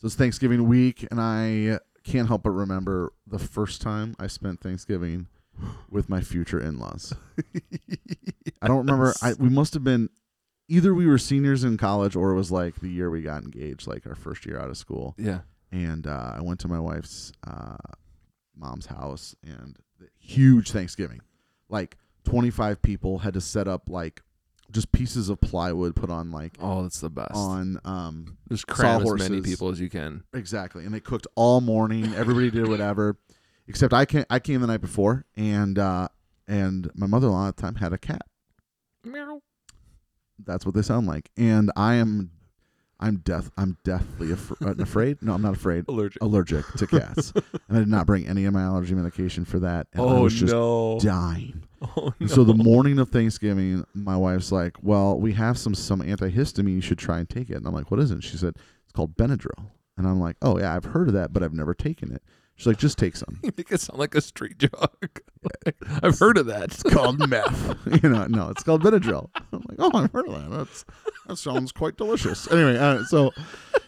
So it's Thanksgiving week, and I can't help but remember the first time I spent Thanksgiving with my future in-laws. I don't remember. I we must have been either we were seniors in college or it was like the year we got engaged, like our first year out of school. Yeah. And uh, I went to my wife's uh, mom's house and huge Thanksgiving, like 25 people had to set up like just pieces of plywood put on like Oh, that's the best. on um Just cram as many people as you can. Exactly, and they cooked all morning. Everybody did whatever, except I came. I came the night before, and uh, and my mother-in-law at the time had a cat. Meow. That's what they sound like, and I am, I'm death. I'm deathly af- uh, afraid. No, I'm not afraid. Allergic. Allergic to cats, and I did not bring any of my allergy medication for that. And I oh was just no. dying. Oh no. So the morning of Thanksgiving, my wife's like, "Well, we have some some antihistamine. You should try and take it." And I'm like, "What is it?" She said, "It's called Benadryl." And I'm like, "Oh yeah, I've heard of that, but I've never taken it." She's like, "Just take some." you make it sound like a street joke. I've heard of that. It's called meth. you know, no, it's called Benadryl. I'm like, "Oh, I've heard of that. That's that sounds quite delicious." Anyway, uh, so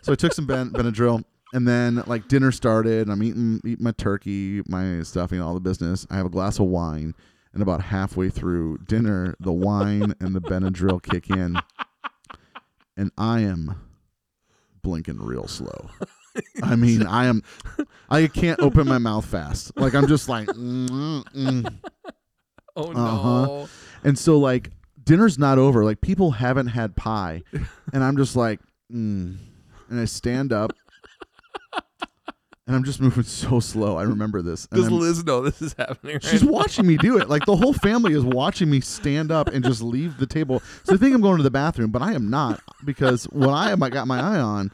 so I took some ben- Benadryl. And then like dinner started, and I'm eating eating my turkey, my stuffing, all the business. I have a glass of wine, and about halfway through dinner, the wine and the Benadryl kick in, and I am blinking real slow. I mean, I am, I can't open my mouth fast. Like I'm just like, mm, mm. Oh no. Uh-huh. and so like dinner's not over. Like people haven't had pie, and I'm just like, mm. and I stand up, and I'm just moving so slow. I remember this. And Does I'm- Liz know this is happening? Right She's now? watching me do it. Like the whole family is watching me stand up and just leave the table. So they think I'm going to the bathroom, but I am not because what I am I got my eye on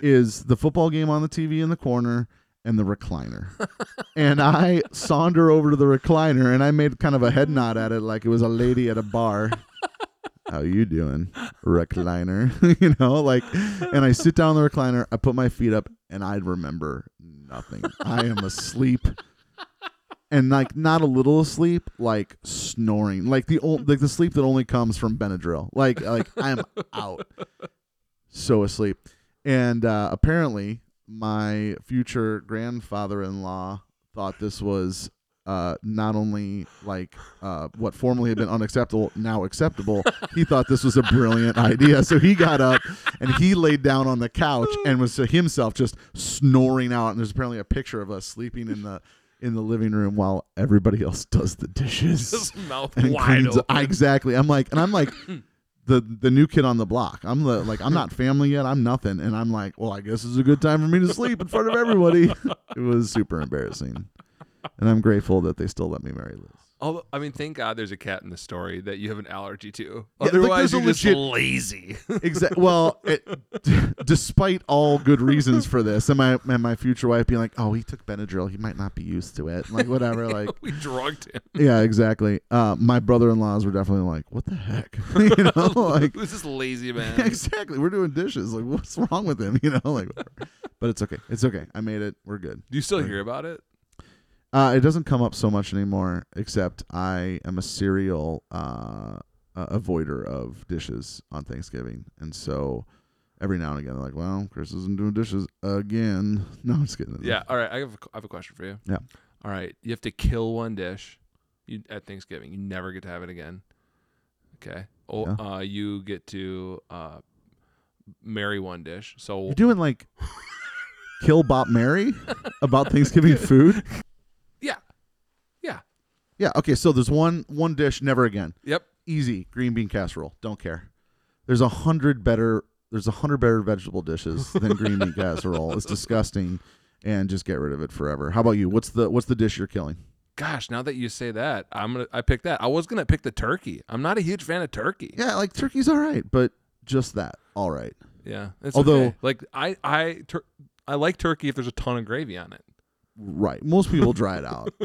is the football game on the TV in the corner and the recliner. and I saunter over to the recliner and I made kind of a head nod at it like it was a lady at a bar. How you doing, recliner? you know, like, and I sit down in the recliner. I put my feet up, and I remember nothing. I am asleep and like not a little asleep, like snoring, like the old, like the sleep that only comes from Benadryl. Like like I'm out, so asleep, and uh, apparently my future grandfather-in-law thought this was uh, not only like uh, what formerly had been unacceptable, now acceptable. He thought this was a brilliant idea, so he got up and he laid down on the couch and was to himself just snoring out. And there's apparently a picture of us sleeping in the in the living room while everybody else does the dishes. Mouth and wide cleans open. I- exactly. I'm like, and I'm like. The, the new kid on the block. I'm the like I'm not family yet. I'm nothing, and I'm like, well, I guess it's a good time for me to sleep in front of everybody. it was super embarrassing, and I'm grateful that they still let me marry Liz. Although, I mean, thank God there's a cat in the story that you have an allergy to. Yeah, Otherwise, you're just lazy. Exactly. Well, it, despite all good reasons for this, and my and my future wife being like, "Oh, he took Benadryl. He might not be used to it. Like whatever. Like, we drugged him. yeah, exactly. Uh, my brother-in-laws were definitely like, "What the heck?" you know, like Who's this lazy man? exactly. We're doing dishes. Like, what's wrong with him? You know, like, whatever. but it's okay. It's okay. I made it. We're good. Do you still hear about it? Uh, it doesn't come up so much anymore, except I am a serial uh, uh, avoider of dishes on Thanksgiving, and so every now and again, they're like, "Well, Chris isn't doing dishes again." No, I'm just kidding. Yeah. All right. I have a, I have a question for you. Yeah. All right. You have to kill one dish you, at Thanksgiving. You never get to have it again. Okay. Oh, Yeah. uh, you get to uh, marry one dish. So You're doing like Kill Bop Mary about Thanksgiving food. yeah. Okay. So there's one one dish, never again. yep. Easy green bean casserole. Don't care. There's a hundred better. There's a hundred better vegetable dishes than green bean casserole. It's disgusting, and just get rid of it forever. How about you? What's the what's the dish you're killing? Gosh, now that you say that, I'm gonna I picked that. I was gonna pick the turkey. I'm not a huge fan of turkey. Yeah, like turkey's all right, but just that, all right. Yeah. It's Although- okay. like I I tur- I like turkey if there's a ton of gravy on it. Right. Most people dry it out.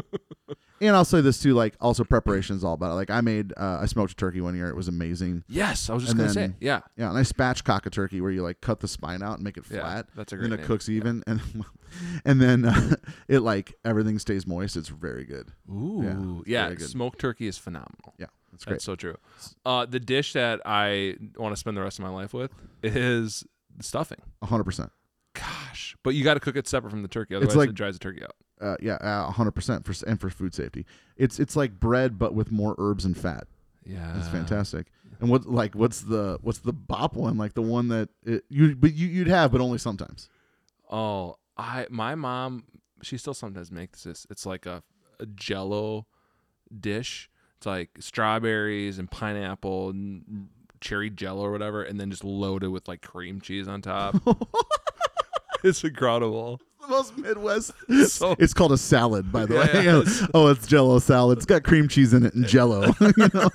and I'll say this too, like also preparation is all about it. Like I made uh, I smoked a turkey one year. It was amazing. Yes, I was just And gonna say. Yeah. Yeah, and I spatchcock a turkey where you like cut the spine out and make it Yeah, flat. that's a and great then it name. cooks even and and then uh, it like everything stays moist. It's very good. Ooh, it's yeah. good. smoked turkey is phenomenal. Yeah, that's great. That's so true. Uh, the dish that I want to spend the rest of my life with is stuffing. hundred percent. Gosh, But you got to cook it separate from the turkey, otherwise like- it dries the turkey out. Uh, yeah, a hundred percent for and for food safety. It's it's like bread but with more herbs and fat. Yeah, It's fantastic. And what like what's the what's the bop one like the one that it, you but you you'd have but only sometimes. Oh, I my mom, she still sometimes makes this. It's like a, a Jello dish. It's like strawberries and pineapple and cherry Jello or whatever, and then just loaded with like cream cheese on top. it's incredible. The most Midwest. So- it's called a salad, by the Yeah, way. it's- oh, it's Jello salad. It's got cream cheese in it and Jello. You know?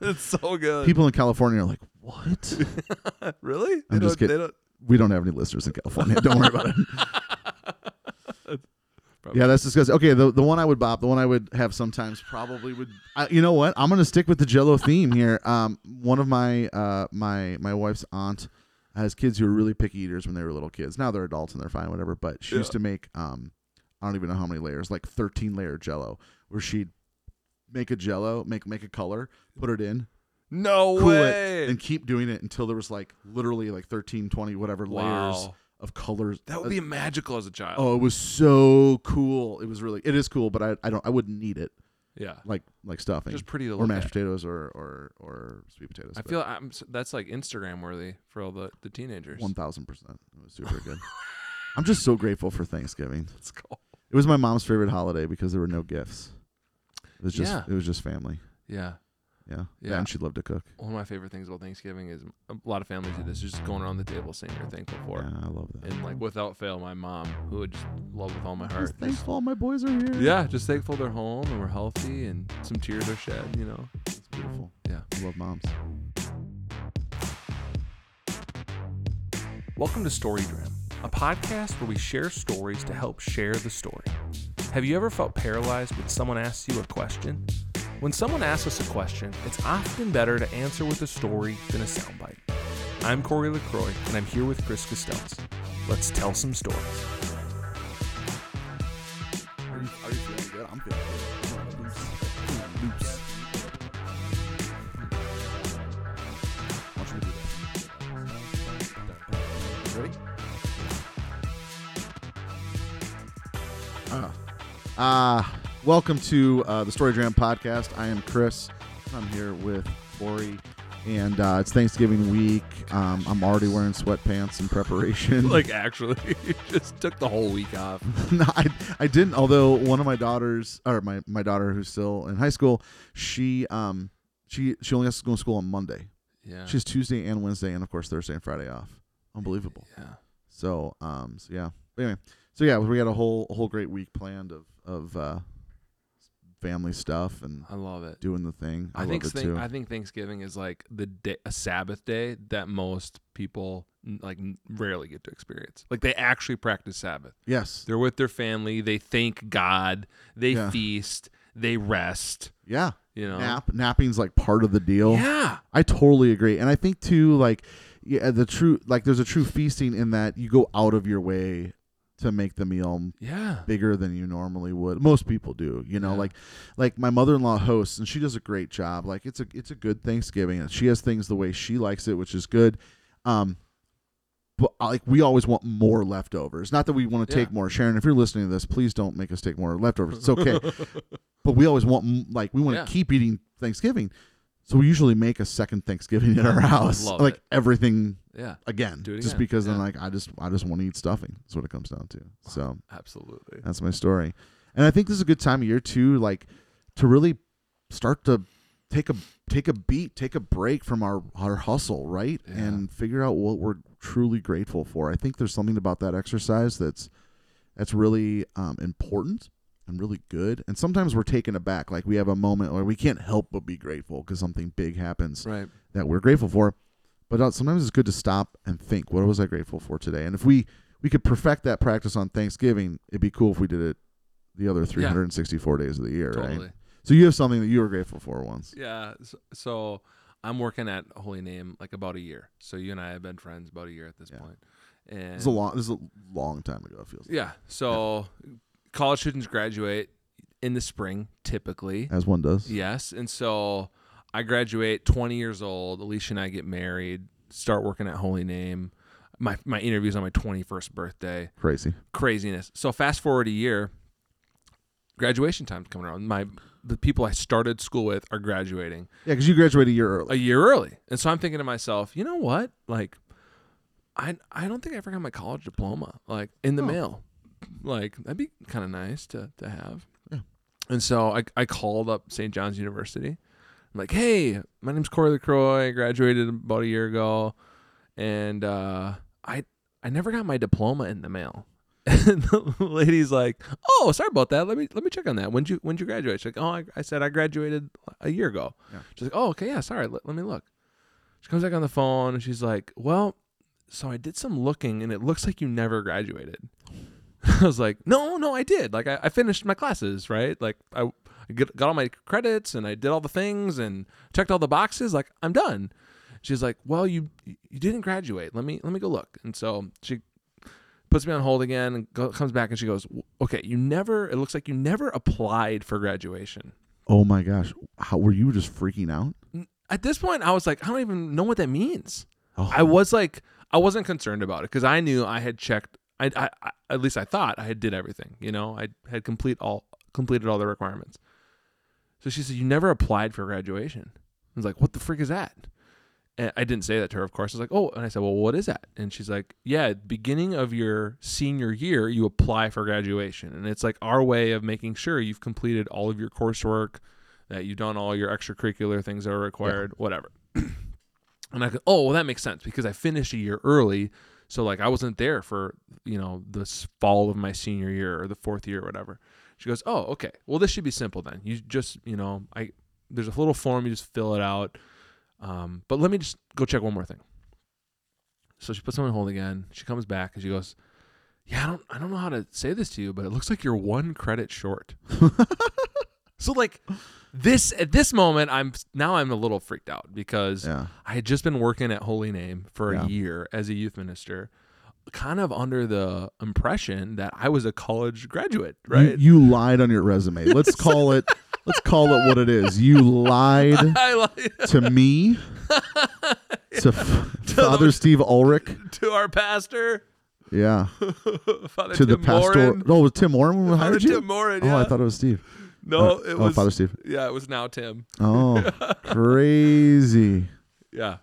it's so good. People in California are like, "What? really? I'm They just kidding. don't- We don't have any listeners in California. Don't worry about it." Probably. Yeah, that's disgusting. Okay, the the one I would bop, the one I would have sometimes probably would. I, you know what? I'm gonna stick with the Jello theme here. Um, one of my uh my my wife's aunt has kids who were really picky eaters when they were little kids. Now they're adults and they're fine, whatever. But she used to make um, I don't even know how many layers, like 13 layer Jello, where she'd make a Jello, make make a color, put it in, no cool way. it, and keep doing it until there was like literally like 13, 20, whatever layers of colors. That would be magical as a child. Oh, it was so cool. It was really. It is cool, but I, I don't. I wouldn't need it yeah. like like stuffing Just pretty to or look mashed at. potatoes or or or sweet potatoes. I feel I'm, that's like Instagram worthy for all the, the teenagers. one thousand percent. It was super good. I'm just so grateful for Thanksgiving. Let's go. It was my mom's favorite holiday because there were no gifts. It was just Yeah. it was just family. Yeah. Yeah. Yeah. And she loved to cook. One of my favorite things about Thanksgiving is a lot of families do this, just going around the table saying you're thankful for. Yeah, I love that. And like without fail, my mom, who would just love with all my heart. Just thankful all my boys are here. Yeah, just thankful they're home and we're healthy and some tears are shed, you know. It's beautiful. Yeah. I love moms. Welcome to Story Dram, a podcast where we share stories to help share the story. Have you ever felt paralyzed when someone asks you a question? When someone asks us a question, it's often better to answer with a story than a soundbite. I'm Kory LaCroix, and I'm here with Chris Costells. Let's tell some stories. Are you, are you feeling good? I'm feeling good. I'm loose. I'm loose. I want you do that. Ready? Ah. Ah, welcome to uh, the Story Dram podcast. I am Chris. I'm here with Kory, and uh, it's Thanksgiving week. Um, I'm already wearing sweatpants in preparation. Like, actually, just took the whole week off. no, I, I didn't. Although one of my daughters, or my, my daughter who's still in high school, she um she she only has to go to school on Monday. Yeah. She has Tuesday and Wednesday, and of course Thursday and Friday off. Unbelievable. yeah. So um so yeah. Anyway, so yeah, we had a whole a whole great week planned of of uh, family stuff and I love it. doing the thing. I, I, think love it too. I think Thanksgiving is like the day, a Sabbath day that most people like rarely get to experience. Like they actually practice Sabbath. yes. They're with their family. They thank God. They Yeah. feast. They rest. Yeah. You know. Nap napping's like part of the deal. Yeah. I totally agree, and I think too, like, yeah, the true, like, there's a true feasting in that you go out of your way to make the meal Yeah. bigger than you normally would. Most people do, you know, Yeah. like, like my mother-in-law hosts, and she does a great job. Like, it's a, it's a good Thanksgiving, and she has things the way she likes it, which is good. Um, but uh, like, we always want more leftovers. Not that we want to Yeah. take more. Sharon, if you're listening to this, please don't make us take more leftovers. It's okay but we always want like we want to keep eating Thanksgiving, so we usually make a second Thanksgiving in our house, Love like it. everything yeah. again, Do it just again. because then Yeah. like I just I just want to eat stuffing. That's what it comes down to. So Absolutely. that's my story, and I think this is a good time of year too, like to really start to take a take a beat, take a break from our our hustle, right, Yeah. and figure out what we're truly grateful for. I think there's something about that exercise that's that's really um, important and really good. And sometimes we're taken aback, like we have a moment where we can't help but be grateful because something big happens Right. that we're grateful for. But uh, sometimes it's good to stop and think, what was I grateful for today? And if we we could perfect that practice on Thanksgiving, it'd be cool if we did it the other 364 days of the year, Totally. right? So you have something that you were grateful for once. Yeah. So, so I'm working at Holy Name like about a year. So you and I have been friends about a year at this Yeah. point. And This is a long this is a long time ago, it feels like. Yeah. So college students graduate in the spring typically. As one does. Yes. And so I graduate 20 years old. Alicia and I get married, start working at Holy Name. my my interviews on my 21st birthday. Crazy. Craziness. So fast forward a year, graduation time's coming around. My the people I started school with are graduating Yeah, because you graduated a year a early. year early. And so I'm thinking to myself, you know what? Like I I don't think I ever got my college diploma like in the Oh. mail. Like that'd be kind of nice to to have. Yeah. And so I I called up St. John's University. I'm like, "Hey, my name's Kory LaCroix. I graduated about a year ago and uh I I never got my diploma in the mail." And the lady's like, "Oh, sorry about that. Let me let me check on that. When'd you when'd you graduate?" She's like, "Oh, I, I said I graduated a year ago." Yeah. She's like, "Oh, okay, yeah, sorry. Let, let me look." She comes back on the phone and she's like, "Well, so I did some looking and it looks like you never graduated." I was like, "No, no, I did. Like I, I finished my classes, right? Like I, I got all my credits and I did all the things and checked all the boxes. Like I'm done." She's like, "Well, you you didn't graduate. Let me let me go look." And so she puts me on hold again and go, comes back and she goes, "Okay, you never. It looks like you never applied for graduation." Oh my gosh. How were you just freaking out? At this point, I was like, I don't even know what that means. Oh, I was like, I wasn't concerned about it because I knew I had checked. I, I, I, at least I thought I had did everything. You know, I had complete all completed all the requirements. So she said, "You never applied for graduation." I was like, "What the freak is that?" And I didn't say that to her, of course. I was like, "Oh," and I said, "Well, what is that?" And she's like, "Yeah, beginning of your senior year, you apply for graduation, and it's like our way of making sure you've completed all of your coursework, that you've done all your extracurricular things that are required, whatever." and I go, "Oh, well, that makes sense because I finished a year early, so like I wasn't there for you know this fall of my senior year or the fourth year or whatever." She goes, "Oh, okay. Well, this should be simple then. You just you know I there's a little form you just fill it out." Um, but let me just go check one more thing. So she puts him on hold again. She comes back and she goes, "Yeah, I don't, I don't know how to say this to you, but it looks like you're one credit short." so like this at this moment, I'm now I'm a little freaked out because yeah. I had just been working at Holy Name for Yeah. a year as a youth minister, kind of under the impression that I was a college graduate, right? You, lied on your resume. Let's call it. Let's call it what it is. You lied I like to me, to F- Father Steve Ulrich. to our pastor, Yeah. Father To the pastor. Morin. Oh, was Tim Warren who hired you? Tim Morin, Oh. I thought it was Steve. no, Uh, it oh, was Father Steve. Yeah, it was now Tim. Oh, crazy. Yeah.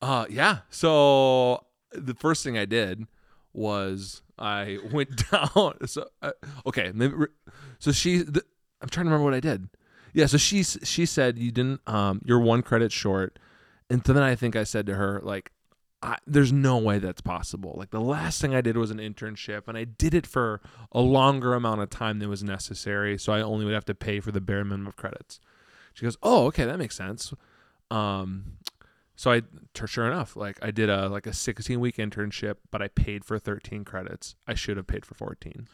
Uh yeah. So the first thing I did was I went down. So uh, okay, so she. The, I'm trying to remember what I did. Yeah. So she she said you didn't. Um, you're one credit short, and so then I think I said to her like. I, there's no way that's possible. Like the last thing I did was an internship, and I did it for a longer amount of time than was necessary. So I only would have to pay for the bare minimum of credits. She goes, "Oh, okay, that makes sense." Um, so I, sure enough, like I did a like a 16 week internship, but I paid for 13 credits. I should have paid for 14.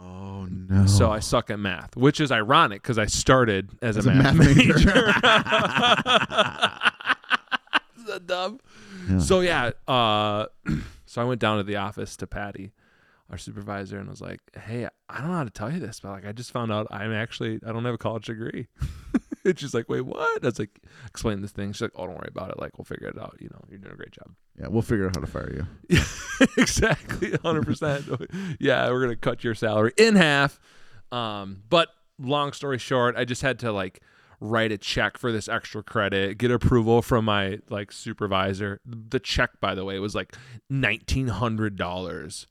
Oh no. So I suck at math, which is ironic because I started as, As a, a math, math major. major. Is dumb? Yeah. So yeah, uh, so I went down to the office to Patty, our supervisor, and was like, "Hey, I don't know how to tell you this, but like I just found out I'm actually I don't have a college degree." and she's like, "Wait, what?" I was like, "Explain this thing." She's like, "Oh, don't worry about it. Like we'll figure it out. You know, you're doing a great job." yeah, we'll figure out how to fire you. exactly 100% yeah we're gonna cut your salary in half um but long story short i just had to like write a check for this extra credit get approval from my like supervisor the check by the way was like $1900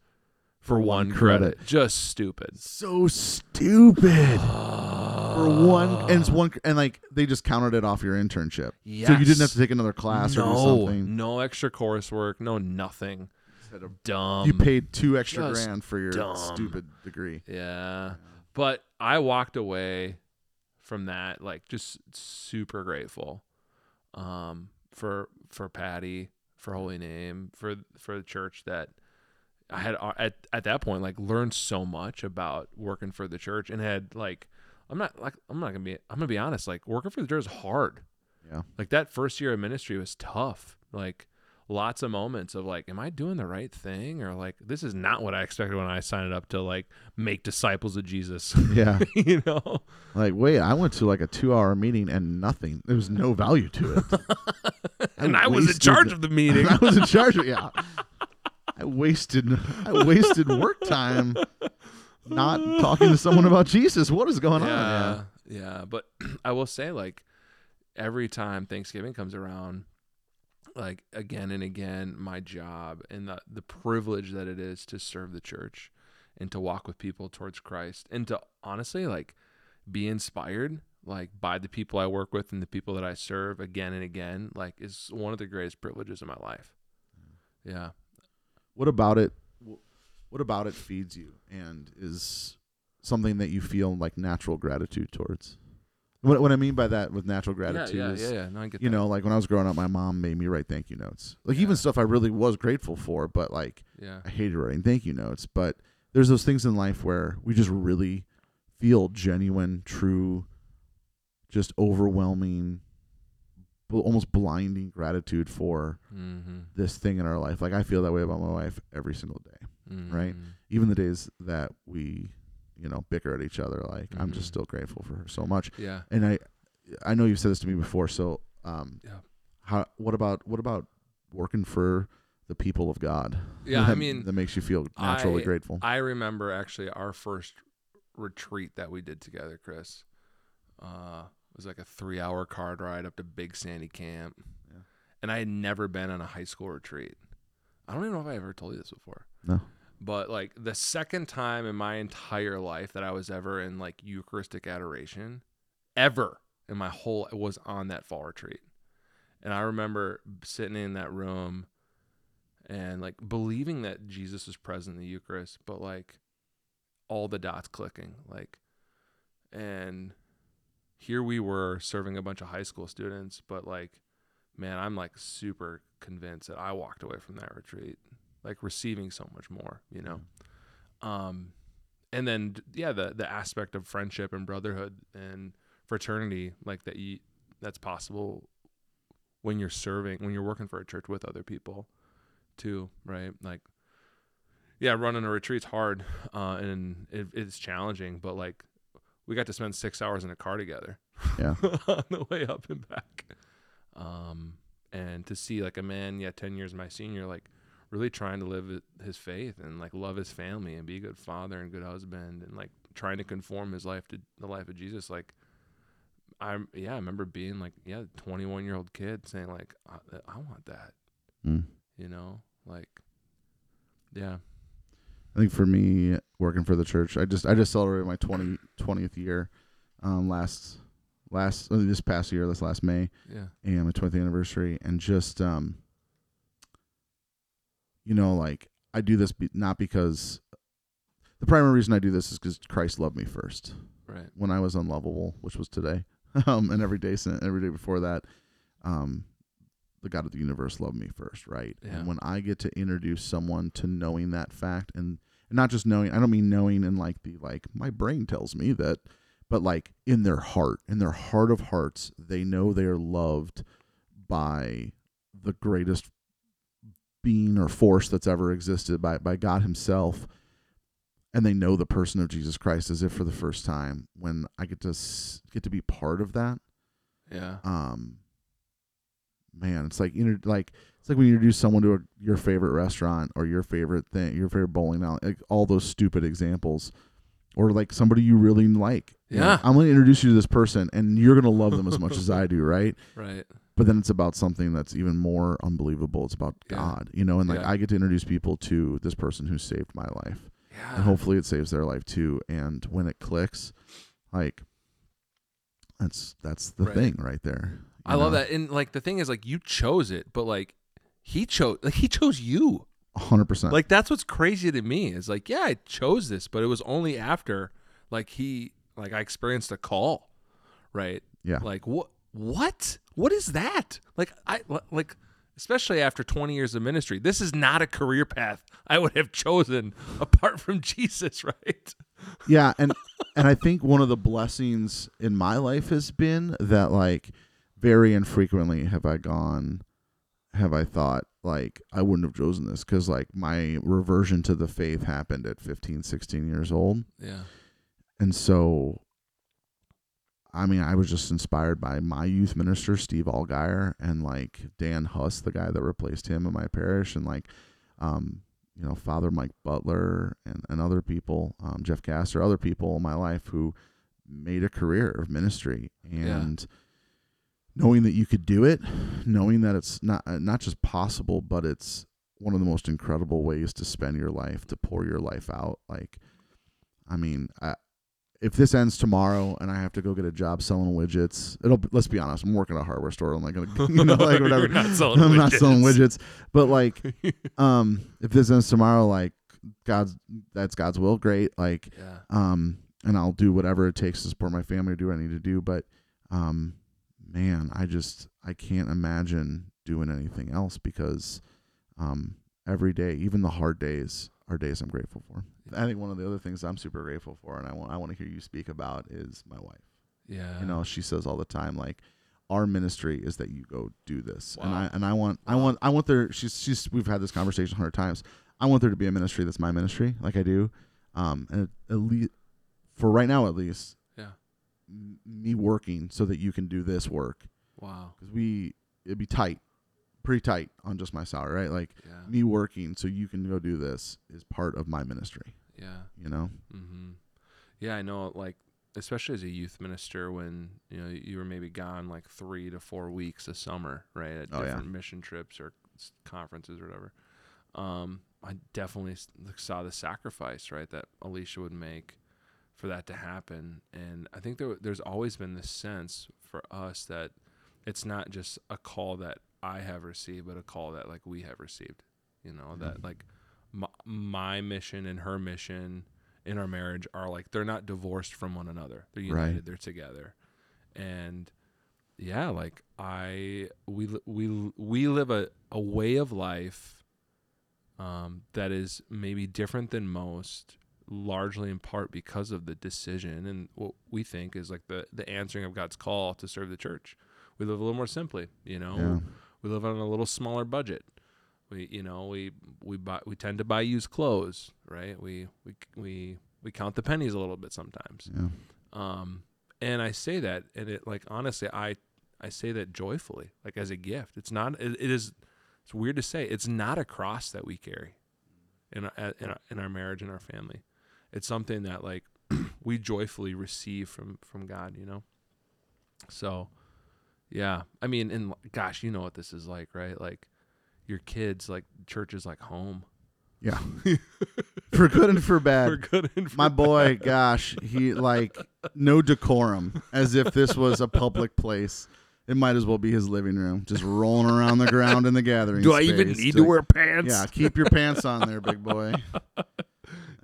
for one, one credit. credit. just stupid So stupid. For one, and it's one, and like they just counted it off your internship, so you didn't have Yes. to take another class or do no, something. no extra coursework no nothing dumb you paid two extra just grand for your dumb. stupid degree. Yeah. But I walked away from that like just super grateful um for for Patty, for Holy Name, for for the church that I had uh, at at that point like learned so much about working for the church and had like I'm not like I'm not going to be I'm to be honest like working for the church is hard. Yeah. Like that first year of ministry was tough. Like lots of moments of like am I doing the right thing or like this is not what I expected when I signed up to like make disciples of Jesus. Yeah, you know. like wait, I went to like a two-hour meeting and nothing. There was no value to it. and I was in charge of the meeting. I was in charge of yeah. I wasted I wasted work time not talking to someone about Jesus. What is going on? yeah, yeah. But I will say, like, every time Thanksgiving comes around, like again and again, my job and the the privilege that it is to serve the church and to walk with people towards Christ and to honestly like be inspired like by the people I work with and the people that I serve again and again, like is one of the greatest privileges of my life. Mm. Yeah. What about it? What about it feeds you and is something that you feel like natural gratitude towards? What, what I mean by that with natural gratitude yeah, yeah, is, yeah, yeah. No, I get you that. know, like when I was growing up, my mom made me write thank you notes. Like Yeah. even stuff I really was grateful for, but like Yeah. I hated writing thank you notes. But there's those things in life where we just really feel genuine, true, just overwhelming, almost blinding gratitude for Mm-hmm. this thing in our life. Like I feel that way about my wife every single day. Right. Mhm. Even the days that we, you know, bicker at each other, like I'm just Mhm. still grateful for her so much. Yeah. And I, I know you've said this to me before. So, um, Yeah. how? What about what about working for the people of God? Yeah, I mean, that makes you feel naturally I- grateful. I remember actually our first retreat that we did together, Chris. Uh, it was like a three-hour car ride up to Big Sandy Camp, Yeah. and I had never been on a high school retreat. I don't even know if I ever told you this before. No. But like the second time in my entire life that I was ever in like Eucharistic adoration, ever in my whole was on that fall retreat. And I remember sitting in that room and like believing that Jesus was present in the Eucharist, but like all the dots clicking. Like and here we were serving a bunch of high school students, but like man, I'm like super convinced that I walked away from that retreat like receiving so much more, you know. Um and then yeah, the the aspect of friendship and brotherhood and fraternity like that you that's possible when you're serving when you're working for a church with other people too, right? Like yeah, running a retreat's hard uh and it, it's challenging, but like we got to spend 6 hours in a car together. Yeah. on the way up and back. Um and to see like a man, yeah, 10 years my senior like really trying to live his faith and like love his family and be a good father and good husband and like trying to conform his life to the life of Jesus like I'm yeah, I remember being like yeah, 21 year old kid saying like I, I want that, Mm. you know? Like yeah. I think for me, working for the church, I just I just celebrated my 20, 20th year, um, last last this past year, this last May, Yeah. and my twentieth anniversary, and just um, you know, like I do this be, not because the primary reason I do this is because Christ loved me first Right. when I was unlovable, which was today, um, and every day since every day before that, um, the God of the universe loved me first, right? Yeah. And when I get to introduce someone to knowing that fact, and, and not just knowing, I don't mean knowing in like the like my brain tells me that, but like in their heart, in their heart of hearts, they know they are loved by the greatest being or force that's ever existed by by God Himself and they know the person of Jesus Christ as if for the first time when I get to s- get to be part of that Yeah. um man it's like you know, like it's like when you introduce someone to a, your favorite restaurant or your favorite thing your favorite bowling alley like all those stupid examples or like somebody you really like You know, Yeah. I'm going to introduce you to this person and you're going to love them as much as I do right Right. But then it's about something that's even more unbelievable it's about Yeah. God you know and like Yeah. I get to introduce people to this person who saved my life Yeah. and hopefully it saves their life too. And when it clicks, like that's that's the Right. thing right there. I love that. And like the thing is like you chose it, but like he chose like he chose you. A hundred percent. Like that's what's crazy to me is like, yeah, I chose this, but it was only after like he like I experienced a call, right? Yeah. Like what what? What is that? Like I like especially after 20 years of ministry. This is not a career path I would have chosen apart from Jesus, right? yeah, and and I think one of the blessings in my life has been that like very infrequently have I gone have I thought like I wouldn't have chosen this cuz like my reversion to the faith happened at 15 16 years old. Yeah. And so, I mean, I was just inspired by my youth minister, Steve Allgaier, and like Dan Huss, the guy that replaced him in my parish. And like, um, you know Father Mike Butler and, and other people, um, Jeff Castor, other people in my life who made a career of ministry and knowing that you could do it, knowing that it's not uh, not just possible, but it's one of the most incredible ways to spend your life, to pour your life out. Like, I mean, I, if this ends tomorrow and I have to go get a job selling widgets, it'll. Let's be honest, I'm working at a hardware store. I'm like gonna, you know, like whatever. Not selling I'm not selling widgets. widgets, but like, um, if this ends tomorrow, like God's that's God's will. Great, like, Yeah. um, and I'll do whatever it takes to support my family, or do what I need to do. But, um, man, I just I can't imagine doing anything else because, um, every day, even the hard days, are days I'm grateful for. I think one of the other things I'm super grateful for, and I want I want to hear you speak about, is my wife. Yeah. You know, she says all the time, like, our ministry is that you go do this, and I and I want I want I want there. She's she's we've had this conversation a hundred times. I want there to be a ministry that's my ministry, like I do, um, and at least for right now, at least, Yeah. m- me working so that you can do this work Wow. because we it'd be tight, pretty tight on just my salary, right? Like Yeah. me working so you can go do this is part of my ministry, Yeah. you know. Mm-hmm. Yeah, I know. Like, especially as a youth minister, when you know you were maybe gone like three to four weeks a summer, right, at Oh, yeah. different mission trips or conferences or whatever. Um, I definitely saw the sacrifice, right, that Alicia would make for that to happen, and I think there there's always been this sense for us that it's not just a call that I have received, but a call that like we have received. You know that like my, my mission and her mission in our marriage are like they're not divorced from one another. They're united. Right. They're together. And yeah, like I we we we live a a way of life um that is maybe different than most largely in part because of the decision and what we think is like the the answering of God's call to serve the church. We live a little more simply, you know. Yeah. We live on a little smaller budget. We, you know, we we buy we tend to buy used clothes, right? We we we we count the pennies a little bit sometimes. Yeah. Um, and I say that, and it like honestly, I I say that joyfully, like as a gift. It's not. It, it is. It's weird to say. It's not a cross that we carry in our, in our in our marriage and our family. It's something that like we joyfully receive from from God. You know. So, yeah. I mean, and gosh, you know what this is like, right? Like your kids, like church is like home. Yeah. for good and for bad. For good and for My boy, gosh, he like no decorum, as if this was a public place. It might as well be his living room, just rolling around the ground in the gathering. Do I even need to wear pants? Yeah, keep your pants on there, big boy.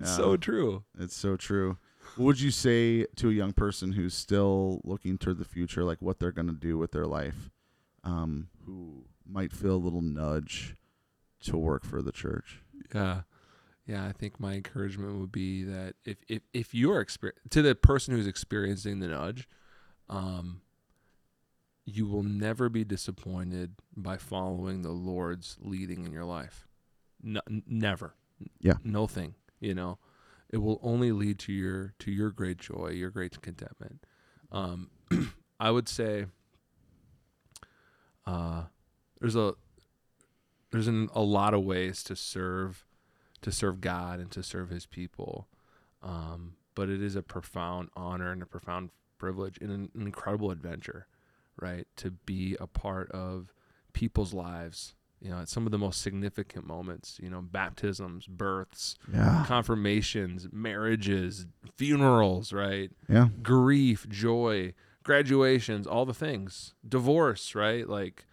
So true. it's so true. What would you say to a young person who's still looking toward the future, like what they're going to do with their life, um, who might feel a little nudge to work for the church? Yeah. Yeah, I think my encouragement would be that if if if you're exper- to the person who's experiencing the nudge, um, you will never be disappointed by following the Lord's leading in your life. No, n- never. Yeah. No thing. You know, it will only lead to your to your great joy, your great contentment. Um, I would say, uh, there's a there's an, a lot of ways to serve to serve God and to serve his people. Um, but it is a profound honor and a profound privilege and an, an incredible adventure, right? To be a part of people's lives, you know, at some of the most significant moments, you know, baptisms, births, Yeah, confirmations, marriages, funerals, right? yeah, grief, joy, graduations, all the things, divorce, right? Like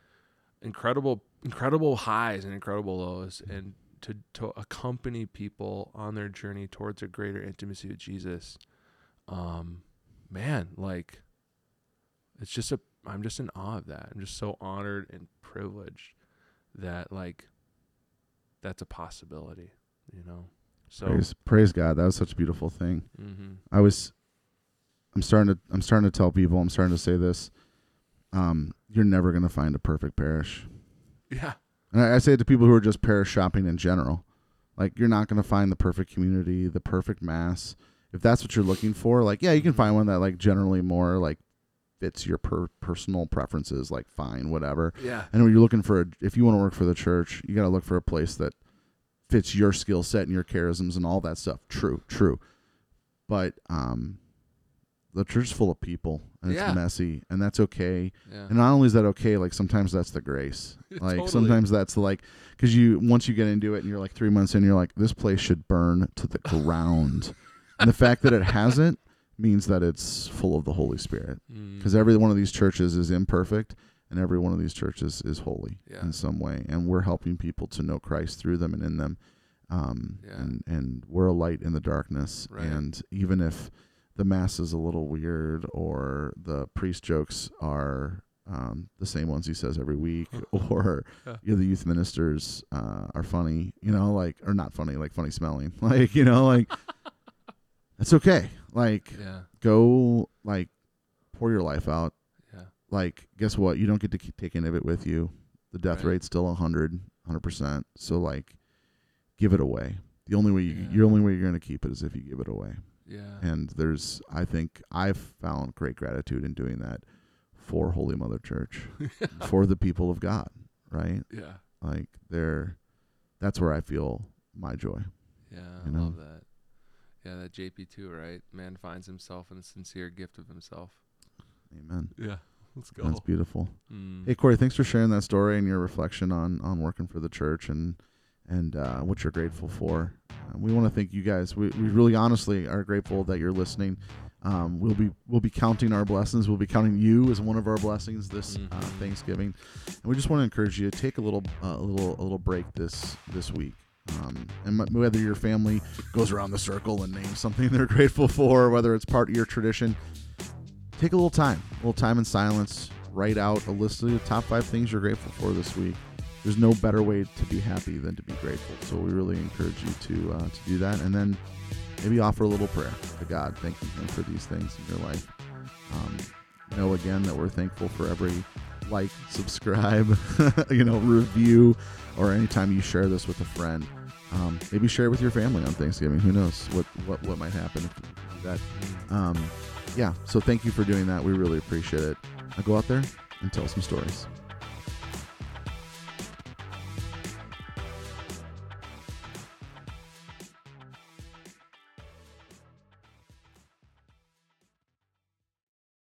incredible, incredible highs and incredible lows, and to to accompany people on their journey towards a greater intimacy with Jesus. Um, man, like it's just a, I'm just in awe of that. I'm just so honored and privileged that like that's a possibility, you know. So, praise, praise God. That was such a beautiful thing. hmm I was I'm starting to I'm starting to tell people, I'm starting to say this. Um, you're never gonna find a perfect parish. yeah, And I, I say it to people who are just parish shopping in general. Like you're not gonna find the perfect community, the perfect mass. If that's what you're looking for, like yeah, you can find one that like generally more like fits your per- personal preferences, like fine, whatever. yeah, And when you're looking for a, if you want to work for the church, you got to look for a place that fits your skill set and your charisms and all that stuff. True, true. But um, the church is full of people and Yeah. it's messy, and that's okay. Yeah. And not only is that okay, like sometimes that's the grace. Like Totally. sometimes that's like because you once you get into it and you're like three months in, you're like this place should burn to the ground, and the fact that it hasn't means that it's full of the Holy Spirit. Mm. Because every one of these churches is imperfect, and every one of these churches is holy Yeah. in some way, and we're helping people to know Christ through them and in them. Um, Yeah. and and we're a light in the darkness, Right. and even if the mass is a little weird or the priest jokes are um, the same ones he says every week or Yeah. you know, the youth ministers uh, are funny you know like or not funny like funny smelling like you know like that's okay like Yeah. go like pour your life out Yeah. like guess what you don't get to keep, take any of it with you the death Right. rate's still 100 100% so like give it away the only way you, Yeah. your only way you're going to keep it is if you give it away Yeah. and there's i think i've found great gratitude in doing that for holy mother church for the people of god right yeah. like they're that's where i feel my joy Yeah. I You know? love that. Yeah, that JP too, right? Man finds himself in a sincere gift of himself. amen Yeah. Let's go. that's beautiful Mm. hey kory thanks for sharing that story and your reflection on on working for the church and and uh, what you're grateful for uh, we want to thank you guys we, we really honestly are grateful that you're listening um, we'll be we'll be counting our blessings. We'll be counting you as one of our blessings this uh, Mhm. Thanksgiving, and we just want to encourage you to take a little uh, a little a little break this this week. Um, and whether your family goes around the circle and names something they're grateful for, whether it's part of your tradition, take a little time, a little time in silence. Write out a list of the top five things you're grateful for this week. There's no better way to be happy than to be grateful. So we really encourage you to uh, to do that, and then maybe offer a little prayer to God, thanking Him for these things in your life. Um, know again that we're thankful for every like, subscribe, you know, review, or anytime you share this with a friend. Um, maybe share it with your family on Thanksgiving. Who knows what what, what might happen that. Um, yeah. So thank you for doing that. We really appreciate it. Now go out there and tell some stories.